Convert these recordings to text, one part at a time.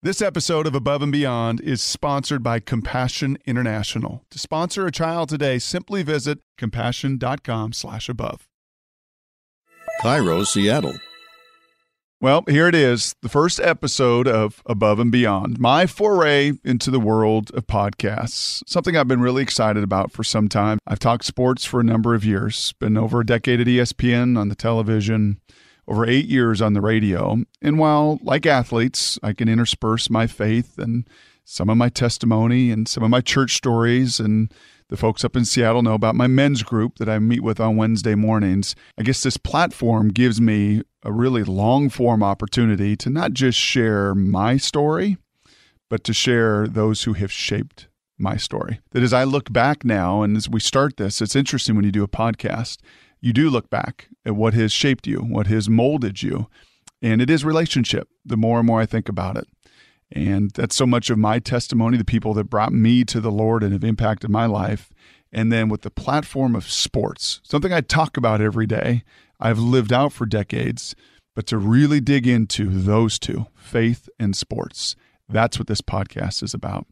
This episode of Above and Beyond is sponsored by Compassion International. To sponsor a child today, simply visit compassion.com/above. Cairo, Seattle. Well, here it is, the first episode of Above and Beyond, my foray into the world of podcasts. Something I've been really excited about for some time. I've talked sports for a number of years, been over a decade at ESPN on the television over eight years on the radio. And while, like athletes, I can intersperse my faith and some of my testimony and some of my church stories, and the folks up in Seattle know about my men's group that I meet with on Wednesday mornings. I guess this platform gives me a really long form opportunity to not just share my story, but to share those who have shaped my story. That as I look back now and as we start this, it's interesting when you do a podcast you do look back at what has shaped you, what has molded you. And it is relationship the more and more I think about it. And that's so much of my testimony, the people that brought me to the Lord and have impacted my life. And then with the platform of sports, something I talk about every day, I've lived out for decades, but to really dig into those two, faith and sports, that's what this podcast is about.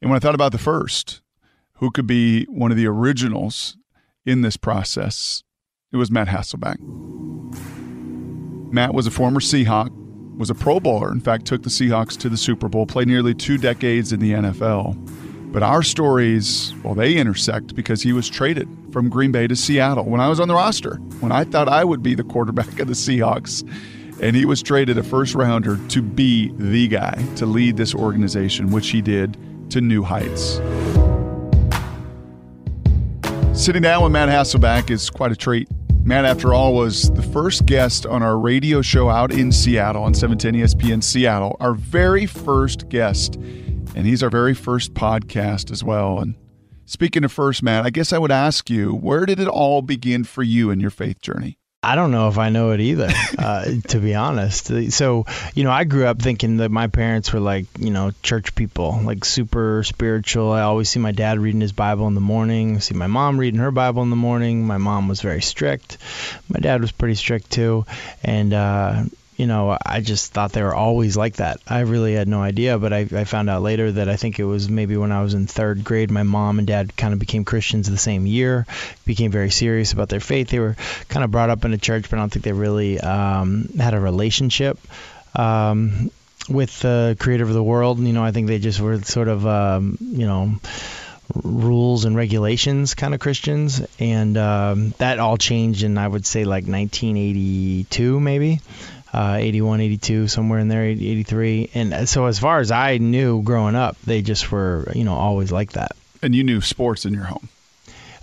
And when I thought about the first, who could be one of the originals in this process, it was Matt Hasselbeck. Matt was a former Seahawk, was a Pro Bowler, in fact, took the Seahawks to the Super Bowl, played nearly two decades in the NFL. But our stories, well, they intersect because he was traded from Green Bay to Seattle when I was on the roster, when I thought I would be the quarterback of the Seahawks. And he was traded a first rounder to be the guy to lead this organization, which he did to new heights. Sitting down with Matt Hasselbeck is quite a treat. Matt, after all, was the first guest on our radio show out in Seattle on 710 ESPN Seattle, our very first guest. And he's our very first podcast as well. And speaking of first, Matt, I guess I would ask you, where did it all begin for you in your faith journey? I don't know if I know it either, uh, to be honest. So, you know, I grew up thinking that my parents were like, you know, church people, like super spiritual. I always see my dad reading his Bible in the morning, see my mom reading her Bible in the morning. My mom was very strict. My dad was pretty strict too. And, uh, you know, I just thought they were always like that. I really had no idea, but I, I found out later that I think it was maybe when I was in third grade, my mom and dad kind of became Christians the same year, became very serious about their faith. They were kind of brought up in a church, but I don't think they really um, had a relationship. Um, with the creator of the world, you know, I think they just were sort of, um, you know, rules and regulations kind of Christians, and um, that all changed in I would say like 1982 maybe uh, 81, 82, somewhere in there, 83. And so, as far as I knew growing up, they just were, you know, always like that. And you knew sports in your home.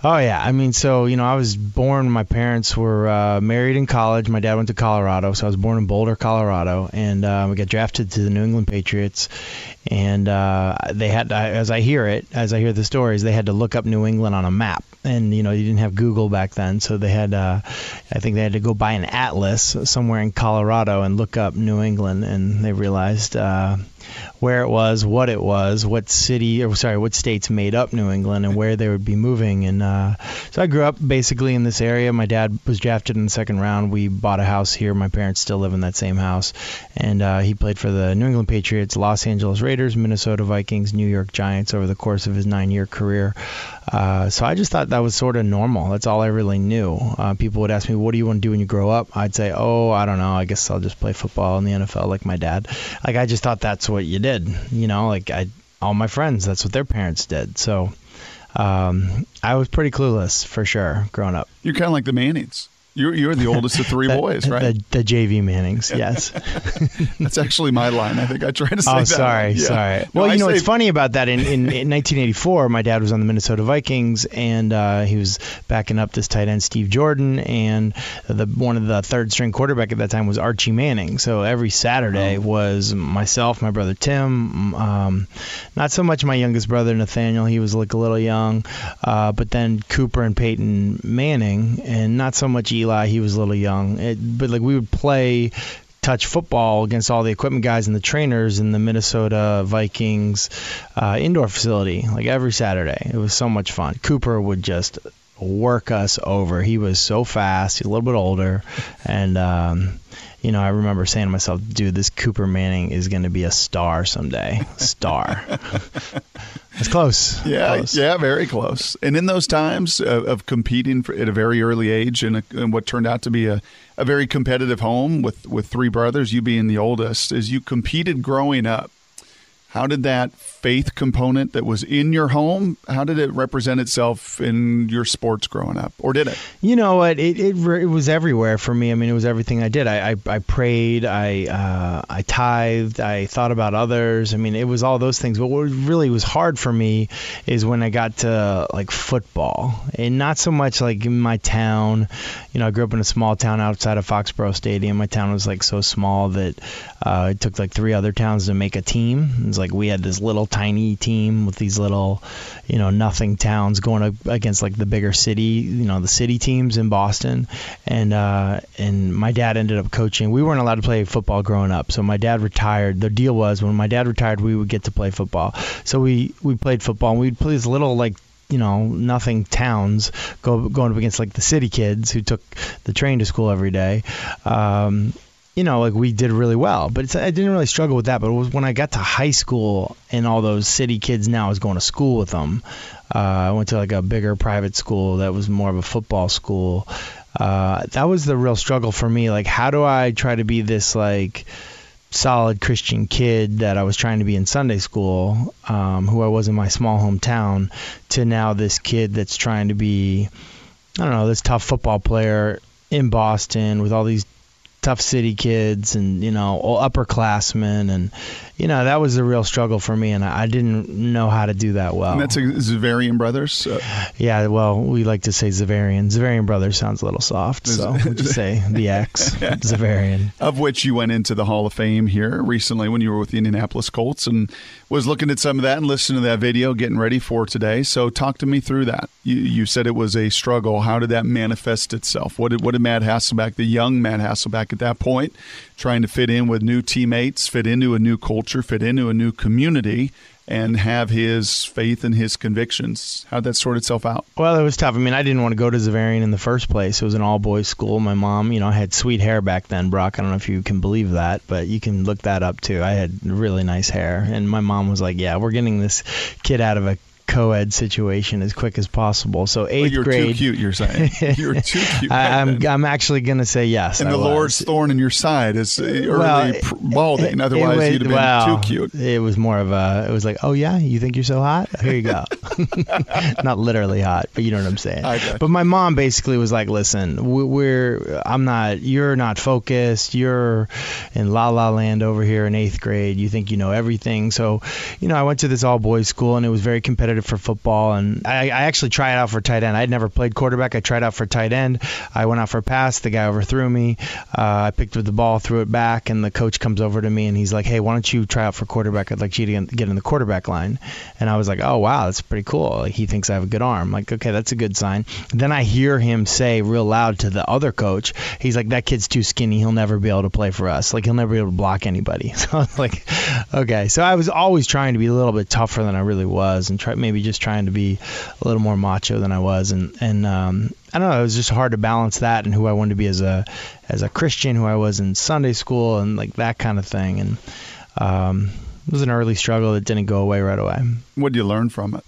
Oh yeah, I mean, so you know, I was born. My parents were uh, married in college. My dad went to Colorado, so I was born in Boulder, Colorado, and uh, we got drafted to the New England Patriots. And uh, they had, as I hear it, as I hear the stories, they had to look up New England on a map, and you know, you didn't have Google back then, so they had, uh, I think they had to go buy an atlas somewhere in Colorado and look up New England, and they realized uh, where it was, what it was, what city or sorry, what states made up New England, and where they would be moving. And uh, so I grew up basically in this area. My dad was drafted in the second round. We bought a house here. My parents still live in that same house, and uh, he played for the New England Patriots, Los Angeles Raiders, Minnesota Vikings, New York Giants over the course of his nine-year career. Uh, so I just thought that was sort of normal. That's all I really knew. Uh, people would ask me, "What do you want to do when you grow up?" I'd say, "Oh, I don't know. I guess I'll just play football in the NFL like my dad." Like I just thought that's what you did. You know, like I, all my friends, that's what their parents did. So um, I was pretty clueless for sure growing up. You're kind of like the Mannings. You're, you're the oldest of three boys, right? The, the JV Mannings, yes. That's actually my line. I think I tried to say oh, that. sorry, yeah. sorry. Well, you know, say, it's funny about that. In, in, in 1984, my dad was on the Minnesota Vikings, and uh, he was backing up this tight end Steve Jordan, and the one of the third string quarterback at that time was Archie Manning. So every Saturday Oh. was myself, my brother Tim, um, not so much my youngest brother Nathaniel. He was like a little young, uh, but then Cooper and Peyton Manning, and not so much Eli. He was a little young. It, but like we would play touch football against all the equipment guys and the trainers in the Minnesota Vikings uh, indoor facility, like every Saturday. It was so much fun. Cooper would just work us over. He was so fast. He's a little bit older, and um, you know, I remember saying to myself, dude, this Cooper Manning is going to be a star someday. Star. it's close. Yeah, close. yeah, very close. And in those times of, of competing for, at a very early age in, a, in what turned out to be a, a very competitive home with, with three brothers, you being the oldest, as you competed growing up, how did that faith component that was in your home, how did it represent itself in your sports growing up, or did it? You know what? It, it, it was everywhere for me. I mean, it was everything I did. I I, I prayed. I uh, I tithed. I thought about others. I mean, it was all those things. But what really was hard for me is when I got to like football, and not so much like in my town. You know, I grew up in a small town outside of Foxborough Stadium. My town was like so small that uh, it took like three other towns to make a team. Like we had this little tiny team with these little, you know, nothing towns going up against like the bigger city, you know, the city teams in Boston. And uh, and my dad ended up coaching. We weren't allowed to play football growing up, so my dad retired. The deal was when my dad retired, we would get to play football. So we we played football. and We'd play these little like you know nothing towns go going up against like the city kids who took the train to school every day um, you know, like we did really well. But I didn't really struggle with that. But it was when I got to high school and all those city kids now I was going to school with them. Uh, I went to like a bigger private school that was more of a football school. Uh, that was the real struggle for me. Like, how do I try to be this like solid Christian kid that I was trying to be in Sunday school, um, who I was in my small hometown, to now this kid that's trying to be, I don't know, this tough football player in Boston with all these tough city kids and you know upperclassmen and you know that was a real struggle for me and I, didn't know how to do that well. And that's a Xaverian Brothers. Uh, yeah, well, we like to say Xaverian. Xaverian Brothers sounds a little soft, so we just say the X Xaverian. Of which you went into the Hall of Fame here recently when you were with the Indianapolis Colts and was looking at some of that and listening to that video, getting ready for today. So talk to me through that. You, you said it was a struggle. How did that manifest itself? What did what did Matt Hasselbeck, the young Matt Hasselbeck at that point, trying to fit in with new teammates, fit into a new culture, fit into a new community, and have his faith and his convictions. How'd that sort itself out? Well, it was tough. I mean, I didn't want to go to Xaverian in the first place. It was an all boys school. My mom, you know, I had sweet hair back then, Brock. I don't know if you can believe that, but you can look that up too. I had really nice hair. And my mom was like, yeah, we're getting this kid out of a co-ed situation as quick as possible. So eighth well, you're grade. too cute. You're saying you're too cute. I, am I'm, I'm actually gonna say yes. And I the was. Lord's thorn in your side is uh, early Well, balding. Otherwise, it you'd have been well, too cute. It was more of a. It was like, oh yeah, you think you're so hot? Here you go. Not literally hot, but you know what I'm saying. But my mom basically was like, listen, we're. I'm not. You're not focused. You're in la la land over here in eighth grade. You think you know everything. So, you know, I went to this all boys school and it was very competitive for football. And I, I actually tried out for tight end. I'd never played quarterback. I tried out for tight end. I went out for a pass. The guy overthrew me. Uh, I picked up the ball, threw it back, and the coach comes over to me and he's like, "Hey, why don't you try out for quarterback? I'd like you to get- get in the quarterback line." And I was like, "Oh wow, that's pretty cool. Like he thinks I have a good arm. Like okay, that's a good sign." Then I hear him say real loud to the other coach, he's like, "That kid's too skinny. He'll never be able to play for us. Like he'll never be able to block anybody." So I was like, "Okay." So I was always trying to be a little bit tougher than I really was, and try maybe just trying to be a little more macho than I was, and and um, I don't know. It was just hard to balance that and who I wanted to be as a as a Christian, who I was in Sunday school, and like that kind of thing. And um, it was an early struggle that didn't go away right away. What did you learn from it?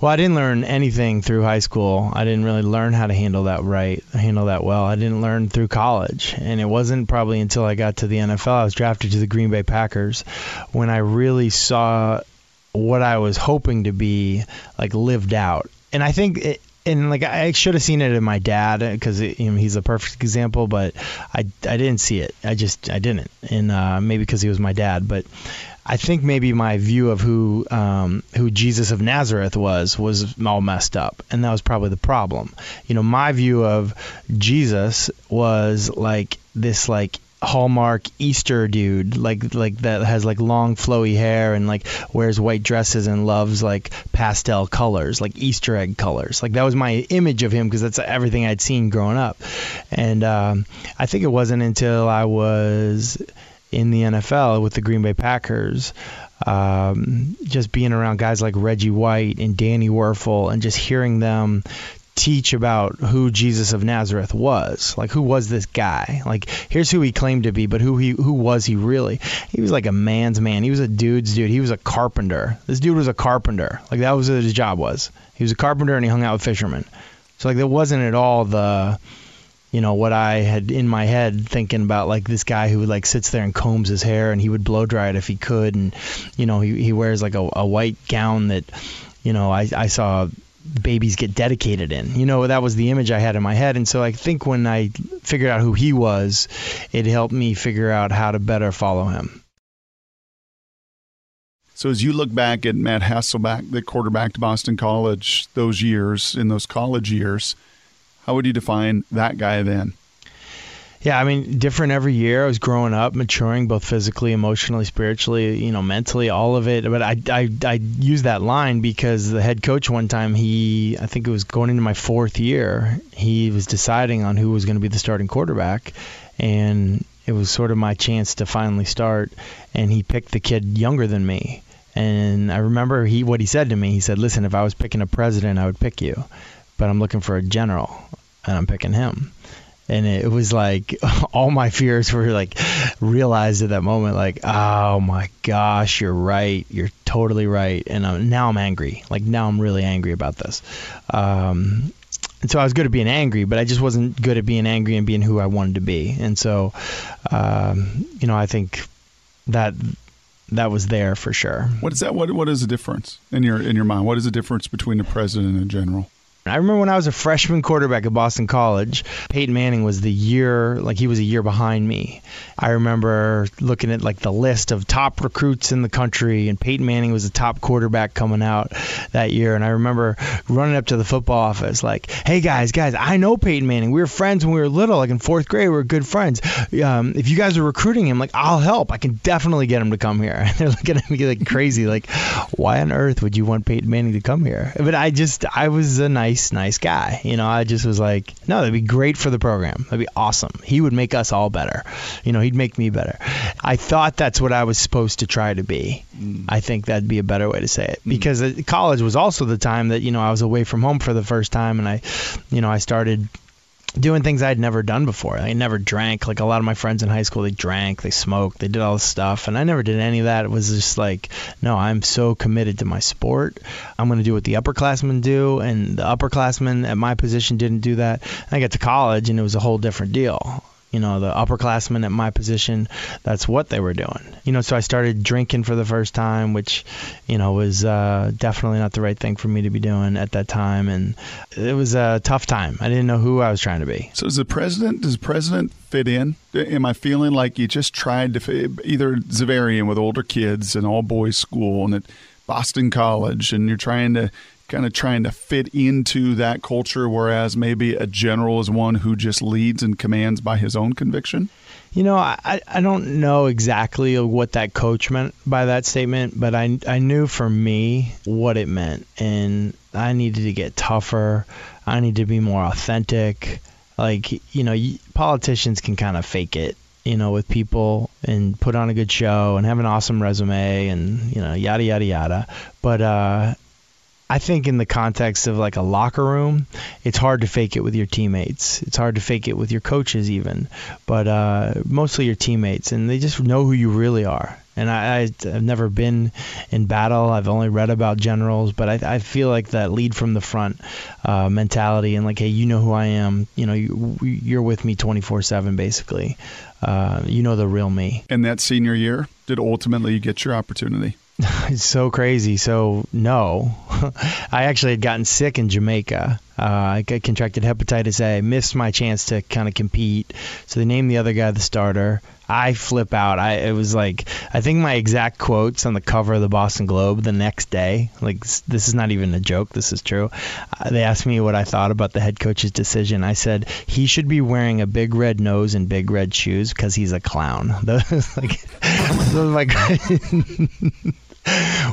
Well, I didn't learn anything through high school. I didn't really learn how to handle that right, handle that well. I didn't learn through college, and it wasn't probably until I got to the NFL, I was drafted to the Green Bay Packers, when I really saw what I was hoping to be like lived out. And I think it, and like I should have seen it in my dad because you know, he's a perfect example, but I, I didn't see it. I just I didn't, and uh, maybe because he was my dad, but I think maybe my view of who um, who Jesus of Nazareth was was all messed up, and that was probably the problem. You know, my view of Jesus was like this like hallmark Easter dude, like like that has like long flowy hair and like wears white dresses and loves like pastel colors, like Easter egg colors. Like that was my image of him because that's everything I'd seen growing up. And um, I think it wasn't until I was in the NFL with the Green Bay Packers. Um, just being around guys like Reggie White and Danny Wuerffel and just hearing them teach about who Jesus of Nazareth was. Like who was this guy? Like here's who he claimed to be, but who he who was he really? He was like a man's man. He was a dude's dude. He was a carpenter. This dude was a carpenter. Like that was what his job was. He was a carpenter and he hung out with fishermen. So like that wasn't at all the you know what I had in my head thinking about like this guy who like sits there and combs his hair and he would blow dry it if he could and you know he he wears like a, a white gown that you know I I saw babies get dedicated in. You know, that was the image I had in my head. And so I think when I figured out who he was, it helped me figure out how to better follow him. So as you look back at Matt Hasselbeck, the quarterback to Boston College, those years, in those college years, how would you define that guy then? Yeah, I mean, different every year. I was growing up, maturing, both physically, emotionally, spiritually, you know, mentally, all of it. But I, I, I use that line because the head coach one time, he, I think it was going into my fourth year, he was deciding on who was going to be the starting quarterback, and it was sort of my chance to finally start. And he picked the kid younger than me. And I remember he what he said to me. He said, "Listen, if I was picking a president, I would pick you, but I'm looking for a general, and I'm picking him." And it was like all my fears were like realized at that moment like oh my gosh you're right. You're totally right. And I'm, now i'm angry. Like now i'm really angry about this. Um, and so i was good at being angry but i just wasn't good at being angry and being who i wanted to be. And so um, you know i think that that was there for sure. What is that? What what is the difference in your in your mind? What is the difference between the president and general I remember when I was a freshman quarterback at Boston College, Peyton Manning was the year, like he was a year behind me. I remember looking at like the list of top recruits in the country, and Peyton Manning was the top quarterback coming out that year. And I remember running up to the football office, like, "Hey guys, guys, I know Peyton Manning. We were friends when we were little, like in fourth grade. We were good friends. Um, if you guys are recruiting him, like, I'll help. I can definitely get him to come here." And they're looking at me like crazy, like, "Why on earth would you want Peyton Manning to come here?" But I just, I was a nice nice, nice guy. You know, I just was like, no, that'd be great for the program. That'd be awesome. He would make us all better. You know, he'd make me better. I thought that's what I was supposed to try to be. Mm. I think that'd be a better way to say it. Mm. Because mm. college was also the time that, you know, I was away from home for the first time and I, you know, I started doing things I'd never done before. I never drank. Like a lot of my friends in high school, they drank, they smoked, they did all this stuff, and I never did any of that. It was just like, no, I'm so committed to my sport. I'm going to do what the upperclassmen do, and the upperclassmen at my position didn't do that. I got to college, and it was a whole different deal you know, the upperclassmen at my position, that's what they were doing. You know, so I started drinking for the first time, which, you know, was uh, definitely not the right thing for me to be doing at that time. And it was a tough time. I didn't know who I was trying to be. So, as the president, does the president fit in? Am I feeling like you just tried to fit, either Xaverian with older kids and all boys school and at Boston College, and you're trying to kind of trying to fit into that culture, whereas maybe a general is one who just leads and commands by his own conviction? You know, I, I don't know exactly what that coach meant by that statement, but I, I knew for me what it meant. And I needed to get tougher. I need to be more authentic. Like, you know, politicians can kind of fake it you know, with people and put on a good show and have an awesome resume and, you know, yada, yada, yada. But uh, I think in the context of like a locker room, it's hard to fake it with your teammates. It's hard to fake it with your coaches even, but uh, mostly your teammates, and they just know who you really are. And I, I've never been in battle. I've only read about generals, but I, I feel like that lead from the front uh, mentality and like, hey, you know who I am. You know, you, you're with me 24/7, basically. Uh, you know the real me. And that senior year, did ultimately you get your opportunity? it's so crazy. So no, I actually had gotten sick in Jamaica. Uh, I contracted hepatitis A. Missed my chance to kind of compete. So they named the other guy the starter. I flip out. I it was like I think my exact quotes on the cover of the Boston Globe the next day. Like this is not even a joke. This is true. Uh, they asked me what I thought about the head coach's decision. I said he should be wearing a big red nose and big red shoes because he's a clown. like those my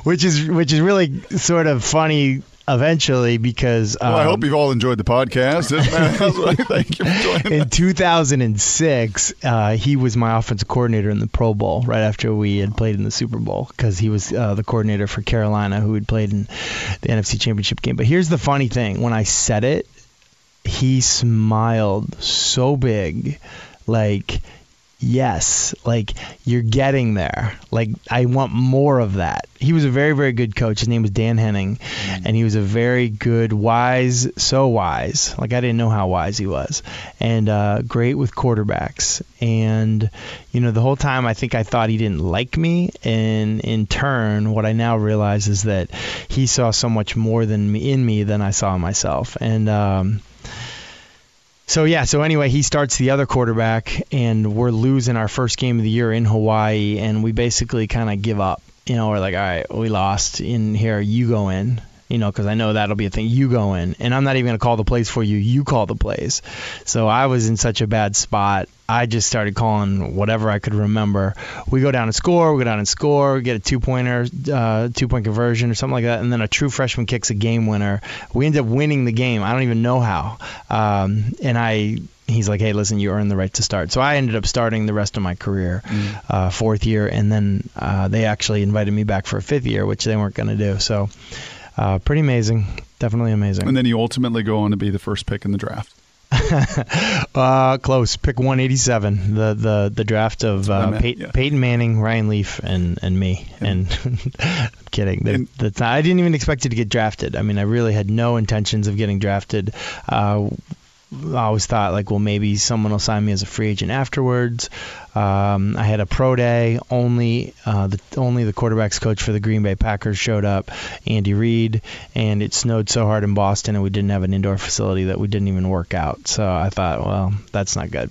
which is which is really sort of funny eventually because um, well, I hope um, you've all enjoyed the podcast. Thank you for joining. In 2006, uh, he was my offensive coordinator in the Pro Bowl right after we had played in the Super Bowl because he was uh, the coordinator for Carolina who had played in the NFC Championship game. But here's the funny thing: when I said it, he smiled so big, like yes, like you're getting there. Like I want more of that. He was a very, very good coach. His name was Dan Henning, mm-hmm. and he was a very good, wise, so wise. Like I didn't know how wise he was, and uh, great with quarterbacks. And you know, the whole time I think I thought he didn't like me, and in turn, what I now realize is that he saw so much more than me in me than I saw myself, and. Um, so yeah, so anyway, he starts the other quarterback, and we're losing our first game of the year in Hawaii, and we basically kind of give up. You know, we're like, all right, we lost. In here, you go in you know, because I know that'll be a thing. You go in, and I'm not even going to call the plays for you. You call the plays. So I was in such a bad spot. I just started calling whatever I could remember. We go down and score. We go down and score. We get a two pointer, uh, two point conversion or something like that, and then a true freshman kicks a game winner. We end up winning the game. I don't even know how. Um, and I he's like, hey, listen, you earned the right to start. So I ended up starting the rest of my career, mm. uh, fourth year, and then uh, they actually invited me back for a fifth year, which they weren't going to do. So uh, pretty amazing. Definitely amazing. And then you ultimately go on to be the first pick in the draft. uh, close. Pick 187. The the the draft of uh, Pey- yeah. Peyton Manning, Ryan Leaf, and and me. Yeah. And I'm kidding. The, the, I didn't even expect it to get drafted. I mean, I really had no intentions of getting drafted. Uh, I always thought like, well, maybe someone will sign me as a free agent afterwards. Um, I had a pro day. Only uh, the only the quarterbacks coach for the Green Bay Packers showed up, Andy Reid, and it snowed so hard in Boston, and we didn't have an indoor facility that we didn't even work out. So I thought, well, that's not good.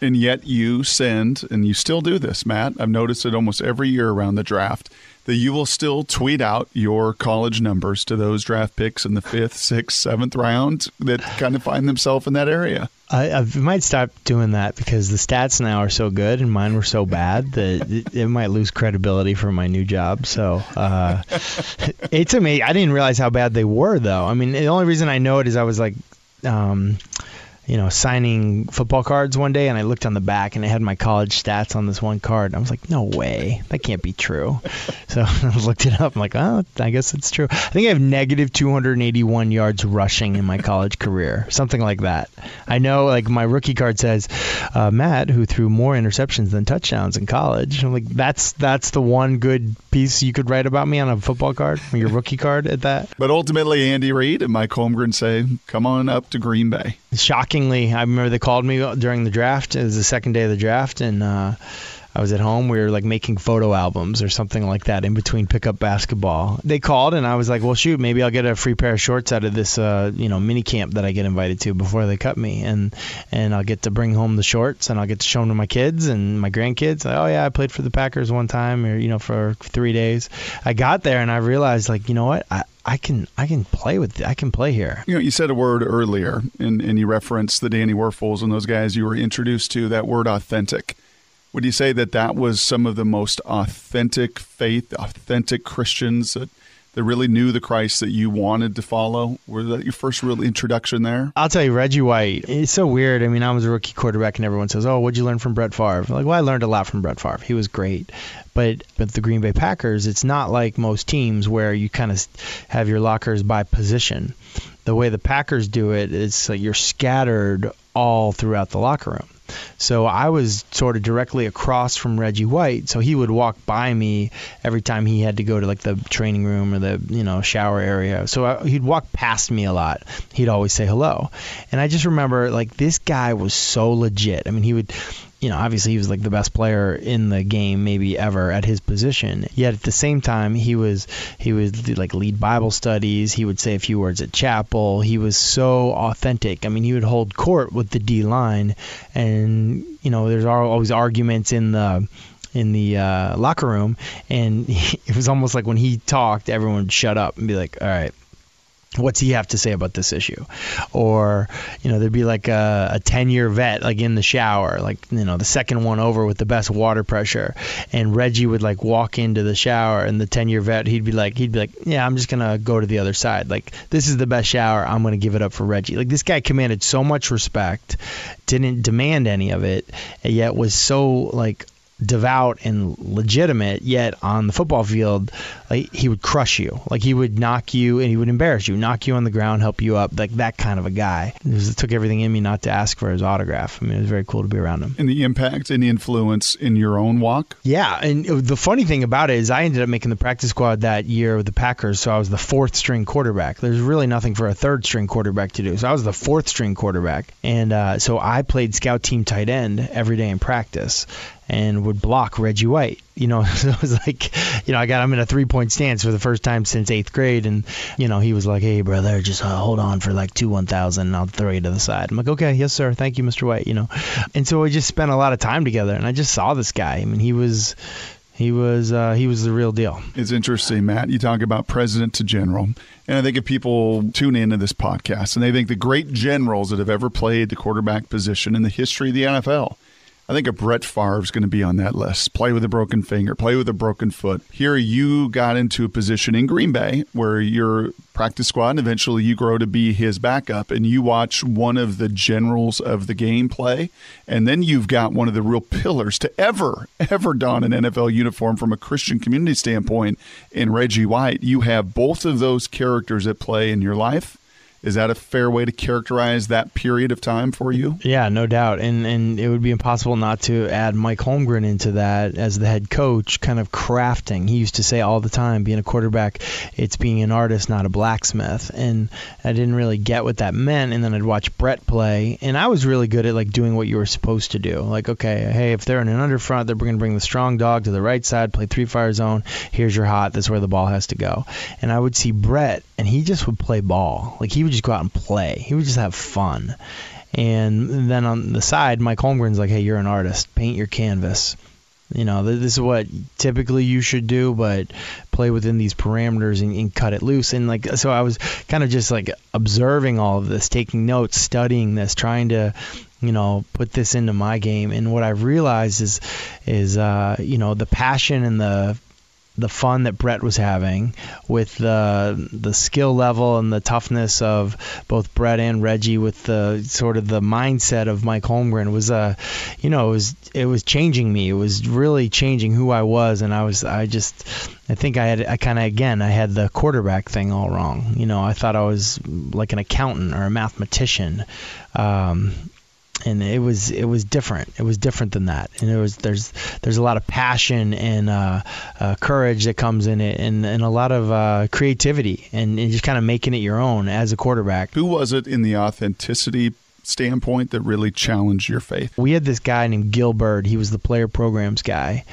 And yet you send, and you still do this, Matt. I've noticed it almost every year around the draft that you will still tweet out your college numbers to those draft picks in the fifth, sixth, seventh round that kind of find themselves in that area. I, I, might stop doing that because the stats now are so good and mine were so bad that it, it might lose credibility for my new job. So uh, it's amazing. I didn't realize how bad they were, though. I mean, the only reason I know it is I was like. Um, you know, signing football cards one day, and I looked on the back, and it had my college stats on this one card. I was like, no way, that can't be true. so I looked it up. I'm like, oh, I guess it's true. I think I have negative 281 yards rushing in my college career, something like that. I know, like my rookie card says, uh, Matt, who threw more interceptions than touchdowns in college. I'm like, that's that's the one good piece you could write about me on a football card, your rookie card at that. But ultimately, Andy Reid and Mike Holmgren say, come on up to Green Bay. Shocking shockingly, I remember they called me during the draft. It was the second day of the draft, and uh, I was at home. We were like making photo albums or something like that in between pickup basketball. They called, and I was like, "Well, shoot, maybe I'll get a free pair of shorts out of this, uh, you know, mini camp that I get invited to before they cut me, and and I'll get to bring home the shorts, and I'll get to show them to my kids and my grandkids. Like, oh yeah, I played for the Packers one time, or you know, for three days. I got there, and I realized, like, you know what, I, I can I can play with I can play here. You know, you said a word earlier, and, and you referenced the Danny Wuerffels and those guys you were introduced to. That word authentic. Would you say that that was some of the most authentic faith, authentic Christians that that really knew the Christ that you wanted to follow? Was that your first real introduction there? I'll tell you, Reggie White. It's so weird. I mean, I was a rookie quarterback, and everyone says, "Oh, what'd you learn from Brett Favre?" Like, well, I learned a lot from Brett Favre. He was great. But but the Green Bay Packers, it's not like most teams where you kind of have your lockers by position. The way the Packers do it, it's like you're scattered all throughout the locker room. So I was sort of directly across from Reggie White, so he would walk by me every time he had to go to like the training room or the you know shower area. So I, he'd walk past me a lot. He'd always say hello, and I just remember like this guy was so legit. I mean, he would you know, obviously he was like the best player in the game, maybe ever at his position. Yet at the same time, he was he would like lead Bible studies. He would say a few words at chapel. He was so authentic. I mean, he would hold court with the D line, and you know, there's always arguments in the in the uh, locker room, and he, it was almost like when he talked, everyone would shut up and be like, "All right, what's he have to say about this issue? Or you know there'd be like a, a 10 year vet like in the shower like you know the second one over with the best water pressure. And reggie would like walk into the shower and the 10 year vet he'd be like he'd be like yeah i'm just gonna go to the other side. Like this is the best shower. I'm gonna give it up for reggie. Like this guy commanded so much respect didn't demand any of it yet was so like devout and legitimate, yet on the football field, like he would crush you. Like he would knock you and he would embarrass you, knock you on the ground, help you up, like that kind of a guy. It, was, it took everything in me not to ask for his autograph. I mean, it was very cool to be around him. And the impact and the influence in your own walk? Yeah, and the funny thing about it is I ended up making the practice squad that year with the Packers, so I was the fourth string quarterback. There's really nothing for a third string quarterback to do. So I was the fourth string quarterback. And uh, so I played scout team tight end every day in practice and would block Reggie White. You know, so it was like, you know, I got him in a three point stance for the first time since eighth grade. And, you know, he was like, hey, brother, just uh, hold on for like two 1,000 and I'll throw you to the side. I'm like, okay, yes, sir. Thank you, Mr. White, you know. And so we just spent a lot of time together and I just saw this guy. I mean, he was he was uh, he was the real deal. It's interesting, Matt. You talk about president to general, and I think if people tune into this podcast and they think the great generals that have ever played the quarterback position in the history of the NFL, I think a Brett Favre is going to be on that list. Play with a broken finger, play with a broken foot. Here, you got into a position in Green Bay where you're practice squad, and eventually you grow to be his backup, and you watch one of the generals of the game play, and then you've got one of the real pillars to ever, ever don an NFL uniform from a Christian community standpoint in Reggie White. You have both of those characters at play in your life is that a fair way to characterize that period of time for you? Yeah, no doubt. And and it would be impossible not to add Mike Holmgren into that as the head coach, kind of crafting. He used to say all the time, being a quarterback, it's being an artist, not a blacksmith. And I didn't really get what that meant. And then I'd watch Brett play, and I was really good at like doing what you were supposed to do. Like, okay, hey, if they're in an underfront, they're going to bring the strong dog to the right side, play three fire zone. Here's your hot. That's where the ball has to go. And I would see Brett, and he just would play ball. Like he would just go out and play. He would just have fun. And then on the side, Mike Holmgren's like, "Hey, you're an artist. Paint your canvas. You know, this is what typically you should do, but play within these parameters and, and cut it loose." And like, so I was kind of just like observing all of this, taking notes, studying this, trying to you know put this into my game and what I've realized is is uh you know the passion and the the fun that Brett was having with the the skill level and the toughness of both Brett and Reggie with the sort of the mindset of Mike Holmgren was uh you know it was it was changing me. It was really changing who I was. And I was I just I think I had I kind of again I had the quarterback thing all wrong. You know I thought I was like an accountant or a mathematician. Um, and it was it was different. It was different than that, and there was there's there's a lot of passion and uh, uh, courage that comes in it, and, and a lot of uh, creativity, and, and just kind of making it your own as a quarterback. Who was it in the authenticity standpoint that really challenged your faith? We had this guy named Gil Byrd. He was the player programs guy.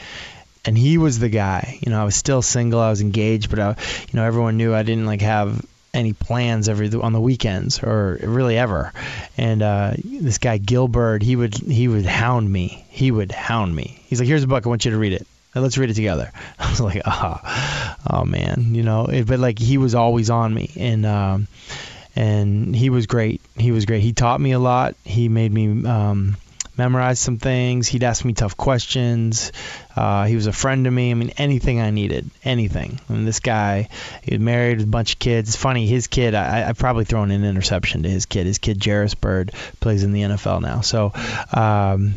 And he was the guy. You know, I was still single. I was engaged, but I, you know, everyone knew I didn't like have any plans every on the weekends or really ever. And uh, this guy Gil Byrd, he would he would hound me. He would hound me. He's like, "Here's a book. I want you to read it. let's read it together." I was like, "Oh, oh man," you know. It, but like he was always on me, and um, and he was great. He was great. He taught me a lot. He made me. Um, memorize some things. He'd ask me tough questions. Uh, he was a friend to me. I mean, anything I needed, anything. And this guy, he was married with a bunch of kids. It's funny, his kid, I, I've probably thrown an interception to his kid. His kid, Jairus Byrd, plays in the NFL now. So, um,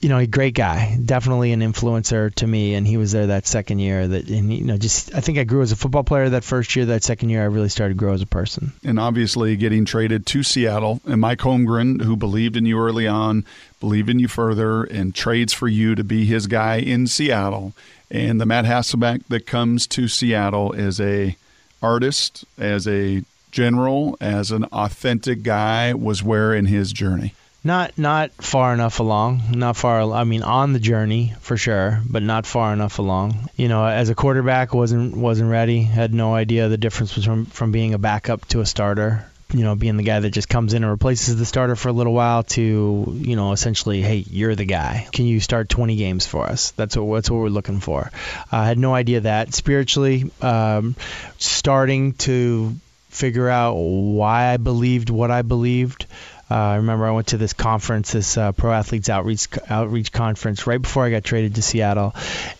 you know, a great guy, definitely an influencer to me, and he was there that second year. That and you know, just I think I grew as a football player that first year. That second year, I really started to grow as a person. And obviously, getting traded to Seattle, and Mike Holmgren, who believed in you early on, believed in you further, and trades for you to be his guy in Seattle. And the Matt Hasselbeck that comes to Seattle as a artist, as a general, as an authentic guy, was where in his journey not not far enough along. Not far i mean on the journey for sure but not far enough along. You know as a quarterback wasn't wasn't ready. Had no idea the difference was from from being a backup to a starter. You know being the guy that just comes in and replaces the starter for a little while to you know essentially hey you're the guy. Can you start 20 games for us? That's what that's what we're looking for. I had no idea that. Spiritually um, starting to figure out why i believed what i believed uh, I remember I went to this conference, this uh, Pro Athletes Outreach Outreach conference, right before I got traded to Seattle,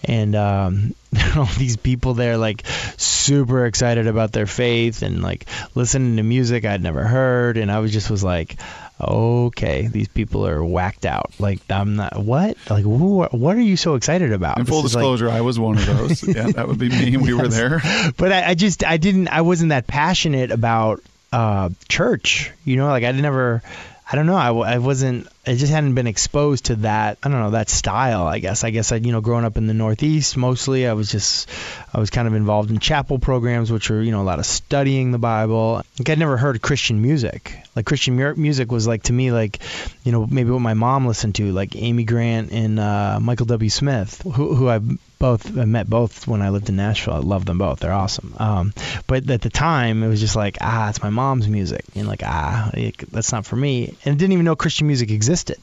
and um, all these people there like super excited about their faith and like listening to music I'd never heard, and I was just was like, okay, these people are whacked out. Like I'm not what? Like who? Are, what are you so excited about? In full This is like- disclosure, I was one of those. yeah, that would be me. We were there. but I, I just I didn't I wasn't that passionate about uh, church. You know, like I never. I don't know. I, I wasn't. I just hadn't been exposed to that. I don't know that style. I guess. I guess I, you know, growing up in the Northeast, mostly I was just, I was kind of involved in chapel programs, which were, you know, a lot of studying the Bible. Like I'd never heard Christian music. Like Christian music was like to me like, you know, maybe what my mom listened to, like Amy Grant and uh, Michael W. Smith, who, who I both I met both when I lived in Nashville. I love them both. They're awesome. Um, but at the time, it was just like, ah, it's my mom's music, and like, ah, it, that's not for me. And I didn't even know Christian music existed.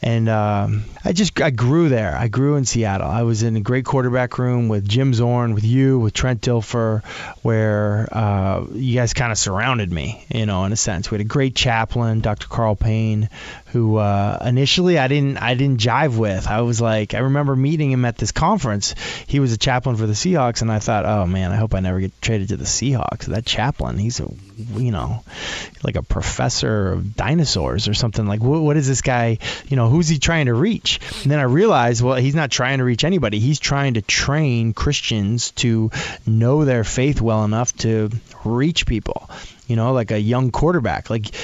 And um, I just I grew there. I grew in Seattle. I was in a great quarterback room with Jim Zorn, with you, with Trent Dilfer, where uh, you guys kind of surrounded me, you know, in a sense. We had a great chaplain, Dr. Karl Payne, who uh, initially I didn't I didn't jive with. I was like, I remember meeting him at this conference. He was a chaplain for the Seahawks, and I thought, oh man, I hope I never get traded to the Seahawks. That chaplain, he's a you know, like a professor of dinosaurs or something. Like, what, what is this guy? You know, who's he trying to reach? And then I realized, well, he's not trying to reach anybody. He's trying to train Christians to know their faith well enough to reach people you know, like a young quarterback. Like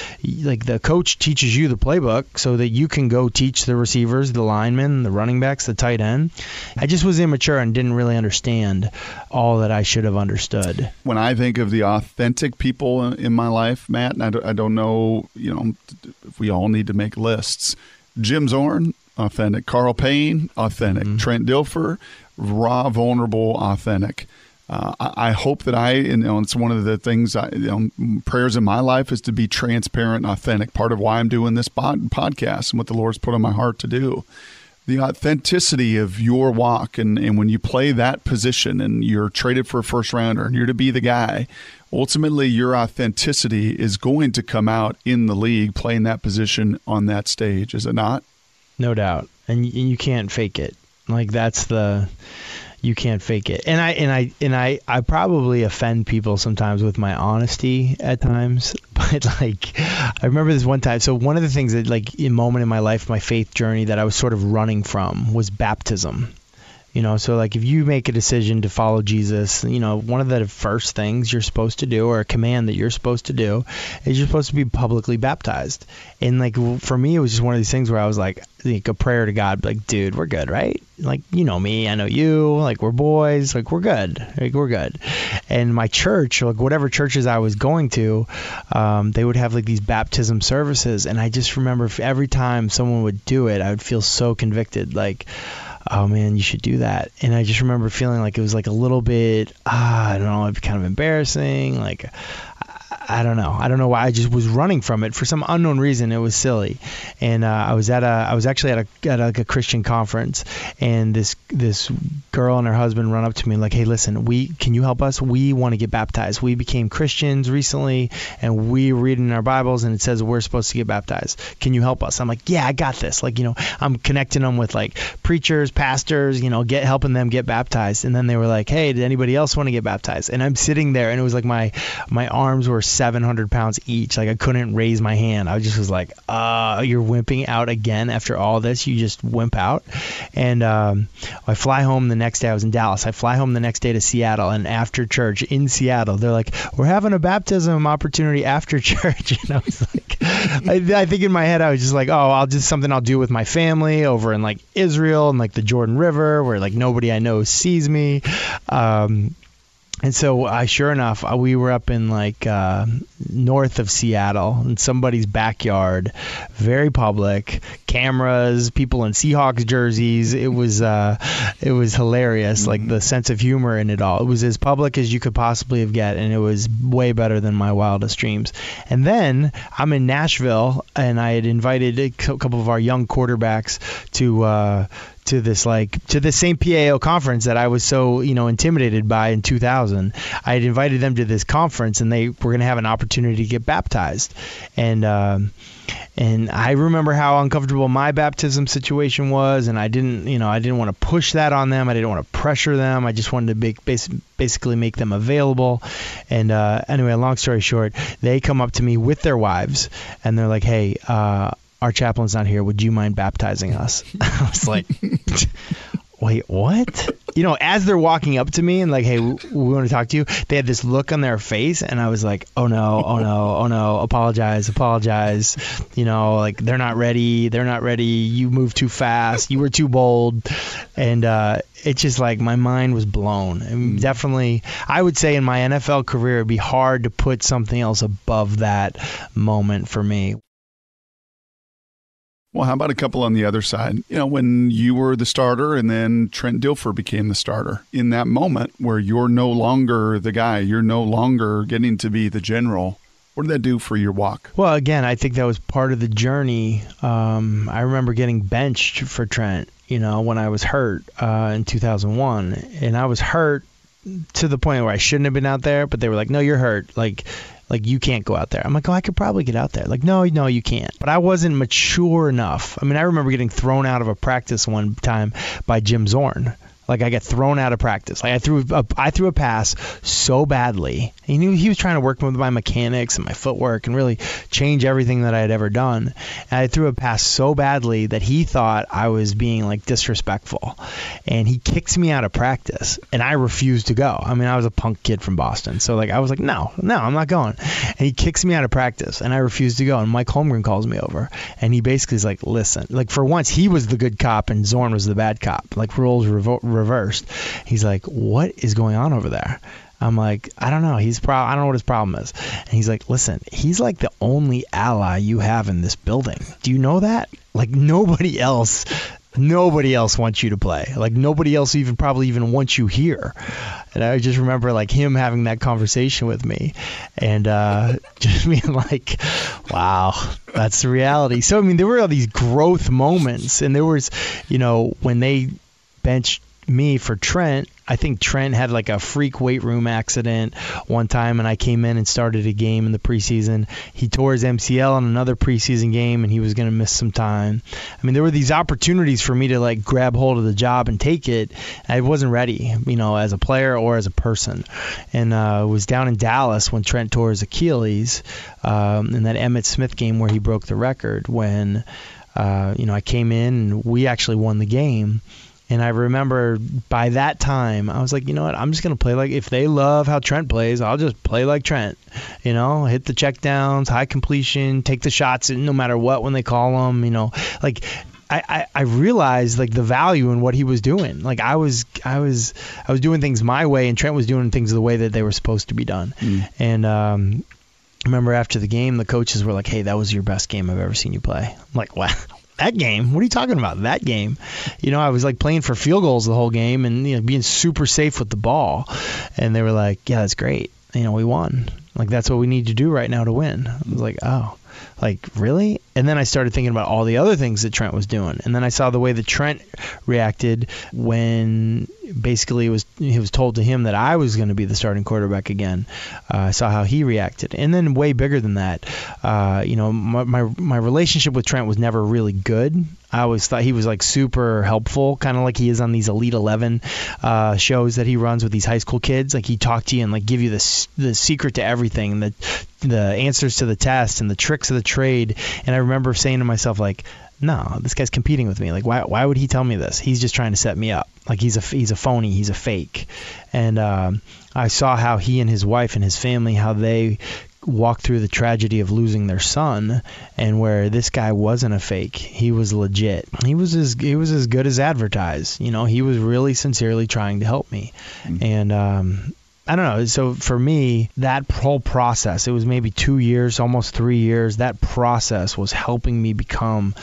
like the coach teaches you the playbook so that you can go teach the receivers, the linemen, the running backs, the tight end. I just was immature and didn't really understand all that I should have understood. When I think of the authentic people in- in my life, Matt, and I don't, know, you know, if we all need to make lists. Jim Zorn, authentic. Karl Payne, authentic. Trent Dilfer, raw, vulnerable, authentic. Uh, I, I hope that I, you know, it's one of the things, I, you know, prayers in my life is to be transparent and authentic. Part of why I'm doing this pod, podcast and what the Lord's put on my heart to do. The authenticity of your walk, and, and when you play that position and you're traded for a first rounder and you're to be the guy, ultimately your authenticity is going to come out in the league playing that position on that stage, is it not? No doubt. And you can't fake it. Like that's the you can't fake it. And I and I and I I probably offend people sometimes with my honesty at times. But like I remember this one time. So one of the things that like a moment in my life, my faith journey that I was sort of running from was baptism. You know, so like if you make a decision to follow Jesus, you know, one of the first things you're supposed to do or a command that you're supposed to do is you're supposed to be publicly baptized. And like for me it was just one of these things where I was like like a prayer to God, like, dude, we're good, right? Like, you know me, I know you, like we're boys, like we're good. Like we're good. And my church, like whatever churches I was going to, um, they would have like these baptism services and I just remember every time someone would do it, I would feel so convicted like oh man, you should do that. And I just remember feeling like it was like a little bit, ah, I don't know, kind of embarrassing. Like, I don't know. I don't know why. I just was running from it for some unknown reason. It was silly, and uh, I was at a. I was actually at a at like a Christian conference, and this this girl and her husband run up to me like, "Hey, listen, we can you help us? We want to get baptized. We became Christians recently, and we read in our Bibles, and it says we're supposed to get baptized. Can you help us?" I'm like, "Yeah, I got this." Like, you know, I'm connecting them with like preachers, pastors, you know, get helping them get baptized. And then they were like, "Hey, did anybody else want to get baptized?" And I'm sitting there, and it was like my my arms were 700 pounds each. Like I couldn't raise my hand. I just was like, "Uh, you're wimping out again after all this. You just wimp out." And um, I fly home the next day. I was in Dallas. I fly home the next day to Seattle, and after church in Seattle, they're like, "We're having a baptism opportunity after church." And I was like, I, I think in my head I was just like, "Oh, I'll just something I'll do with my family over in like Israel and like the Jordan River, where like nobody I know sees me." Um, and so, I sure enough, uh, we were up in like uh, north of Seattle in somebody's backyard, very public, cameras, people in Seahawks jerseys. It was uh, it was hilarious, like the sense of humor in it all. It was as public as you could possibly have get, and it was way better than my wildest dreams. And then I'm in Nashville, and I had invited a couple of our young quarterbacks to uh, to this like to the same PAO conference that I was so you know intimidated by in 2000. I had invited them to this conference, and they were going to have an opportunity to get baptized, and. Um, and I remember how uncomfortable my baptism situation was, and I didn't, you know, I didn't want to push that on them. I didn't want to pressure them. I just wanted to make, basically make them available. And uh, anyway, long story short, they come up to me with their wives, and they're like, "Hey, uh, our chaplain's not here. Would you mind baptizing us?" I was like, wait, what? You know, as they're walking up to me and like, hey, we, we want to talk to you, they had this look on their face, and I was like, oh no, oh no, oh no, apologize, apologize. You know, like they're not ready, they're not ready. You moved too fast, you were too bold, and uh, it's just like my mind was blown. And mm. definitely, I would say in my NFL career, it'd be hard to put something else above that moment for me. Well, how about a couple on the other side? You know, when you were the starter and then Trent Dilfer became the starter. In that moment where you're no longer the guy, you're no longer getting to be the general, what did that do for your walk? Well, again, I think that was part of the journey. Um, I remember getting benched for Trent, you know, when I was hurt uh, in 2001. And I was hurt to the point where I shouldn't have been out there, but they were like, no, you're hurt. Like, like you can't go out there. I'm like, oh, I could probably get out there. Like, no, no, you can't. But I wasn't mature enough. I mean, I remember getting thrown out of a practice one time by Jim Zorn like I got thrown out of practice. Like I threw a, I threw a pass so badly. He knew he was trying to work with my mechanics and my footwork and really change everything that I had ever done. And I threw a pass so badly that he thought I was being like disrespectful. And he kicks me out of practice and I refused to go. I mean, I was a punk kid from Boston. So like I was like, "No, no, I'm not going." And he kicks me out of practice and I refused to go. And Mike Holmgren calls me over and he basically is like, "Listen, like for once he was the good cop and Zorn was the bad cop. Like roles revo- reversed. He's like, "What is going on over there?" I'm like, I don't know. He's pro- I don't know what his problem is. And he's like, listen, he's like the only ally you have in this building. Do you know that? Like nobody else nobody else wants you to play. Like nobody else even probably even wants you here. And I just remember like him having that conversation with me and uh, just being like, wow, that's the reality. So I mean there were all these growth moments and there was, you know, when they benched me for Trent, I think Trent had like a freak weight room accident one time, and I came in and started a game in the preseason. He tore his MCL in another preseason game, and he was going to miss some time. I mean, there were these opportunities for me to like grab hold of the job and take it. I wasn't ready, you know, as a player or as a person. And uh, was down in Dallas when Trent tore his Achilles um, in that Emmitt Smith game where he broke the record. When uh, you know I came in and we actually won the game and I remember by that time, I was like, you know what? I'm just going to play like, if they love how Trent plays, I'll just play like Trent. You know, hit the checkdowns, high completion, take the shots no matter what when they call them, you know, like I, I, realized like the value in what he was doing. Like I was I was I was doing things my way and Trent was doing things the way that they were supposed to be done. Mm. And um I remember after the game the coaches were like, "Hey, that was your best game I've ever seen you play." I'm like, "Wow, that game? What are you talking about? That game? You know, I was like playing for field goals the whole game and you know being super safe with the ball, and they were like, "Yeah, that's great. You know, we won. Like that's what we need to do right now to win." I was like, "Oh." Like, really? And then I started thinking about all the other things that Trent was doing. And then I saw the way that Trent reacted when basically it was it was told to him that I was going to be the starting quarterback again. Uh, I saw how he reacted, and then way bigger than that, uh, you know, my, my my relationship with Trent was never really good. I always thought he was like super helpful, kind of like he is on these Elite Eleven uh, shows that he runs with these high school kids. Like he talk to you and like give you the the secret to everything, the the answers to the test and the tricks of the trade. And I remember saying to myself like, no, this guy's competing with me. Like, why, why would he tell me this? He's just trying to set me up. Like, he's a, he's a phony. He's a fake. And um, I saw how he and his wife and his family, how they walked through the tragedy of losing their son, and where this guy wasn't a fake. He was legit. He was as he was as good as advertised. You know, he was really sincerely trying to help me. Mm-hmm. And um, I don't know. So for me, that whole process, it was maybe two years, almost three years. That process was helping me become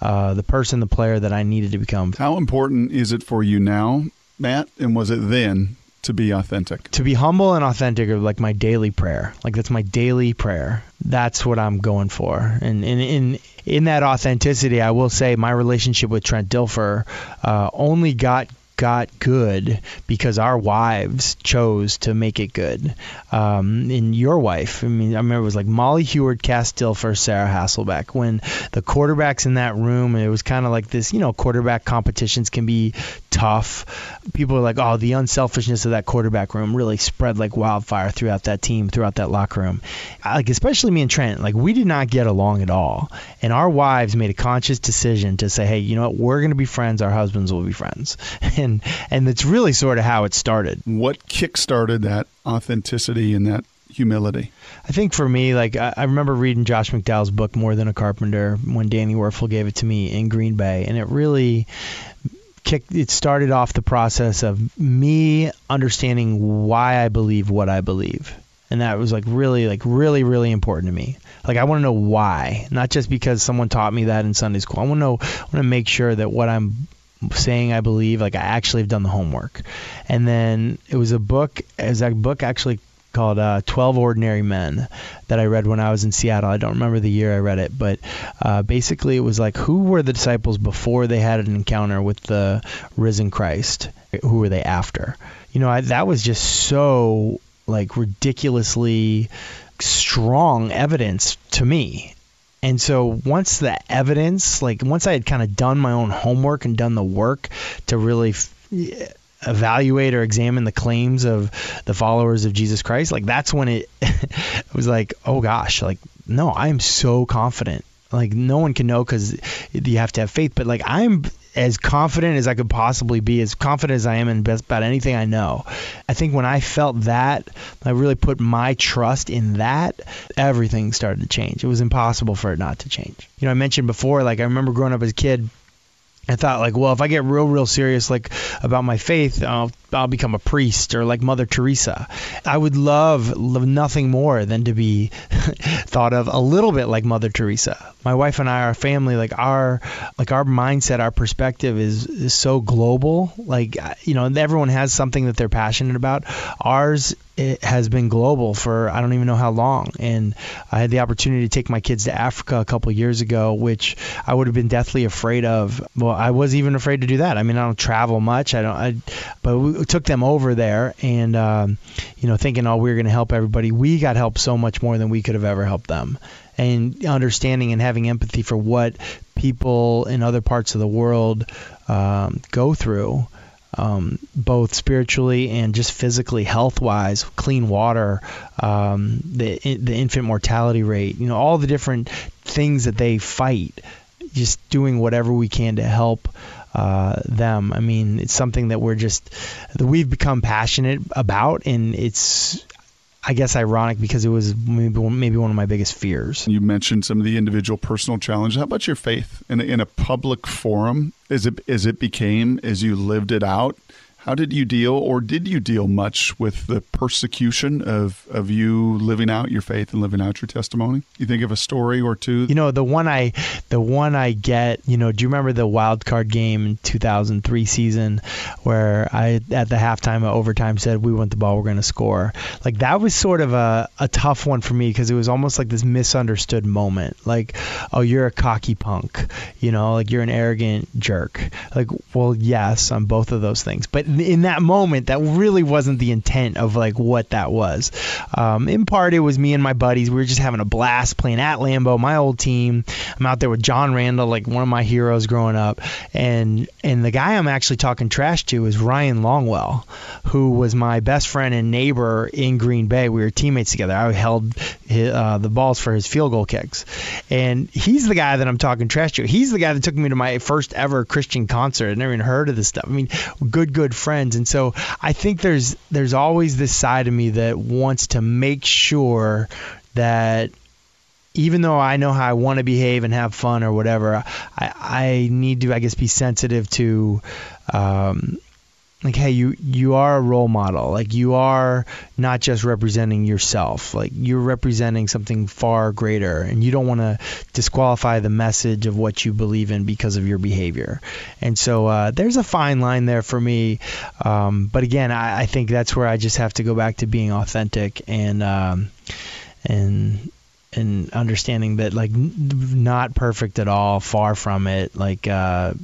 uh, the person, the player that I needed to become. How important is it for you now, Matt? And was it then to be authentic? To be humble and authentic are like my daily prayer. Like that's my daily prayer. That's what I'm going for. And in in in that authenticity, I will say my relationship with Trent Dilfer uh, only got got good because our wives chose to make it good. Um, and your wife, I mean, I remember it was like Molly Huard, Cass Dilfer, Sarah Hasselbeck. When the quarterbacks in that room, it was kind of like this, you know, quarterback competitions can be tough. People are like, oh, the unselfishness of that quarterback room really spread like wildfire throughout that team, throughout that locker room. Like, especially me and Trent, like, we did not get along at all. And our wives made a conscious decision to say, hey, you know what, we're going to be friends, our husbands will be friends. And, and it's really sort of how it started. What kick started that authenticity and that humility? I think for me, like I, I remember reading Josh McDowell's book More Than a Carpenter when Danny Wuerffel gave it to me in Green Bay, and it really kicked. It started off the process of me understanding why I believe what I believe, and that was like really, like really, really important to me. Like I want to know why, not just because someone taught me that in Sunday school. I want to know. I want to make sure that what I'm saying I believe, like I actually have done the homework. And then it was a book, as a book actually called uh, 12 Ordinary Men that I read when I was in Seattle. I don't remember the year I read it, but uh, basically it was like who were the disciples before they had an encounter with the risen Christ? Who were they after? You know, I, that was just so like ridiculously strong evidence to me and so once the evidence, like once I had kind of done my own homework and done the work to really evaluate or examine the claims of the followers of Jesus Christ, like that's when it, it was like, oh gosh, like no, I am so confident. Like no one can know because you have to have faith, but like I'm as confident as I could possibly be, as confident as I am in best about anything I know. I think when I felt that, I really put my trust in that, everything started to change. It was impossible for it not to change. You know, I mentioned before, like I remember growing up as a kid, I thought like, well, if I get real, real serious like about my faith, I'll I'll become a priest or like Mother Teresa. I would love, love nothing more than to be thought of a little bit like Mother Teresa. My wife and I, our family, like our like our mindset, our perspective is is so global. Like you know, everyone has something that they're passionate about. Ours it has been global for I don't even know how long. And I had the opportunity to take my kids to Africa a couple years ago, which I would have been deathly afraid of. Well, I was even afraid to do that. I mean, I don't travel much. I don't. I, but we took them over there, and um, you know, thinking, oh, we are going to help everybody. We got help so much more than we could have ever helped them. And understanding and having empathy for what people in other parts of the world um, go through um, both spiritually and just physically, health wise, clean water, um, the the infant mortality rate, you know, all the different things that they fight. Just doing whatever we can to help uh, them. I mean, it's something that we're just that we've become passionate about, and it's I guess ironic because it was maybe maybe one of my biggest fears. You mentioned some of the individual personal challenges. How about your faith in a, in a public forum? As it as it became as you lived it out, how did you deal, or did you deal much with the persecution of, of you living out your faith and living out your testimony? You think of a story or two? You know, the one I the one I get. You know, do you remember the wild card game in 2003 season where I at the halftime of overtime said we want the ball, we're going to score. Like that was sort of a a tough one for me because it was almost like this misunderstood moment. Like, oh, you're a cocky punk. You know, like you're an arrogant jerk. Like, well, yes, I'm both of those things, but in that moment, that really wasn't the intent of like what that was. Um, in part, it was me and my buddies. We were just having a blast playing at Lambeau, my old team. I'm out there with John Randle, like one of my heroes growing up, and and the guy I'm actually talking trash to is Ryan Longwell, who was my best friend and neighbor in Green Bay. We were teammates together. I held his, uh, the balls for his field goal kicks, and he's the guy that I'm talking trash to. He's the guy that took me to my first ever Christian concert. I never even heard of this stuff. I mean, good, good friends. And so I think there's there's always this side of me that wants to make sure that even though I know how I want to behave and have fun or whatever, I, I need to, I guess, be sensitive to um, like hey you you are a role model. Like you are not just representing yourself. Like you're representing something far greater and you don't want to disqualify the message of what you believe in because of your behavior. And so uh, there's a fine line there for me. Um, but again I, I, think that's where I just have to go back to being authentic and um, and and understanding that like not perfect at all far from it. Like uh,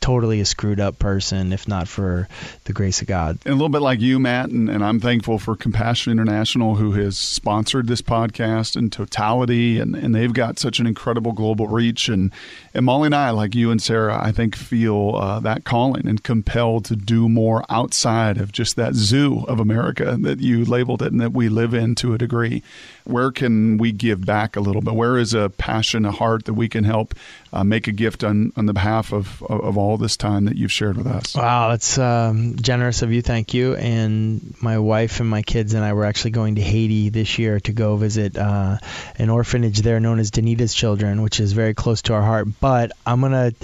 totally a screwed up person if not for the grace of God. And a little bit like you, Matt, and, and, I'm thankful for Compassion International who has sponsored this podcast in totality and, and they've got such an incredible global reach. And, and Molly and I, like you and Sarah, I think feel uh, that calling and compelled to do more outside of just that zoo of America that you labeled it and that we live in to a degree. Where can we give back a little bit? Where is a passion, a heart that we can help uh, make a gift on, on the behalf of, of, of all this time that you've shared with us? Wow, that's um, generous of you. Thank you. And my wife and my kids and I were actually going to Haiti this year to go visit uh, an orphanage there known as Danita's Children, which is very close to our heart. But I'm to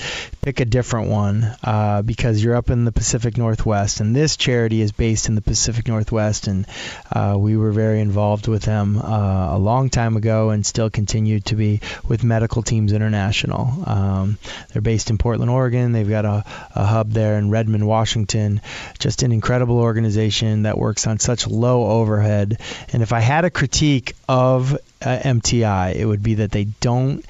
pick a different one uh, because you're up in the Pacific Northwest, and this charity is based in the Pacific Northwest, and uh, we were very involved with them uh, a long time ago and still continue to be with Medical Teams International. Um, they're based in Portland, Oregon. They've got a, a hub there in Redmond, Washington. Just an incredible organization that works on such low overhead. And if I had a critique of uh, MTI, it would be that they don't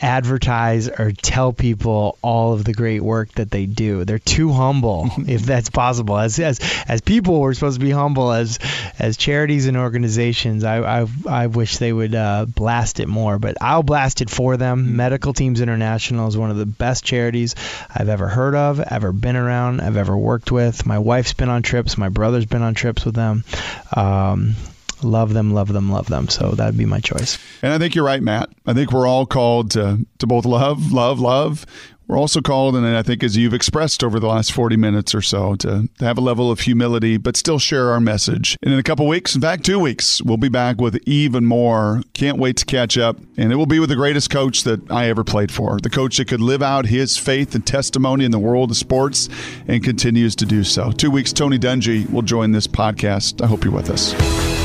advertise or tell people all of the great work that they do. They're too humble, if that's possible. As as as people, we're supposed to be humble. As as charities and organizations, I I, I wish they would uh, blast it more. But I'll blast it for them. Mm-hmm. Medical Teams International is one of the best charities I've ever heard of, ever been around, I've ever worked with. My wife's been on trips. My brother's been on trips with them. Um, love them, love them, love them. So that'd be my choice. And I think you're right, Matt. I think we're all called to, to both love, love, love. We're also called, and I think as you've expressed over the last 40 minutes or so, to, to have a level of humility, but still share our message. And in a couple weeks, in fact, two weeks, we'll be back with even more. Can't wait to catch up. And it will be with the greatest coach that I ever played for, the coach that could live out his faith and testimony in the world of sports and continues to do so. Two weeks, Tony Dungy will join this podcast. I hope you're with us.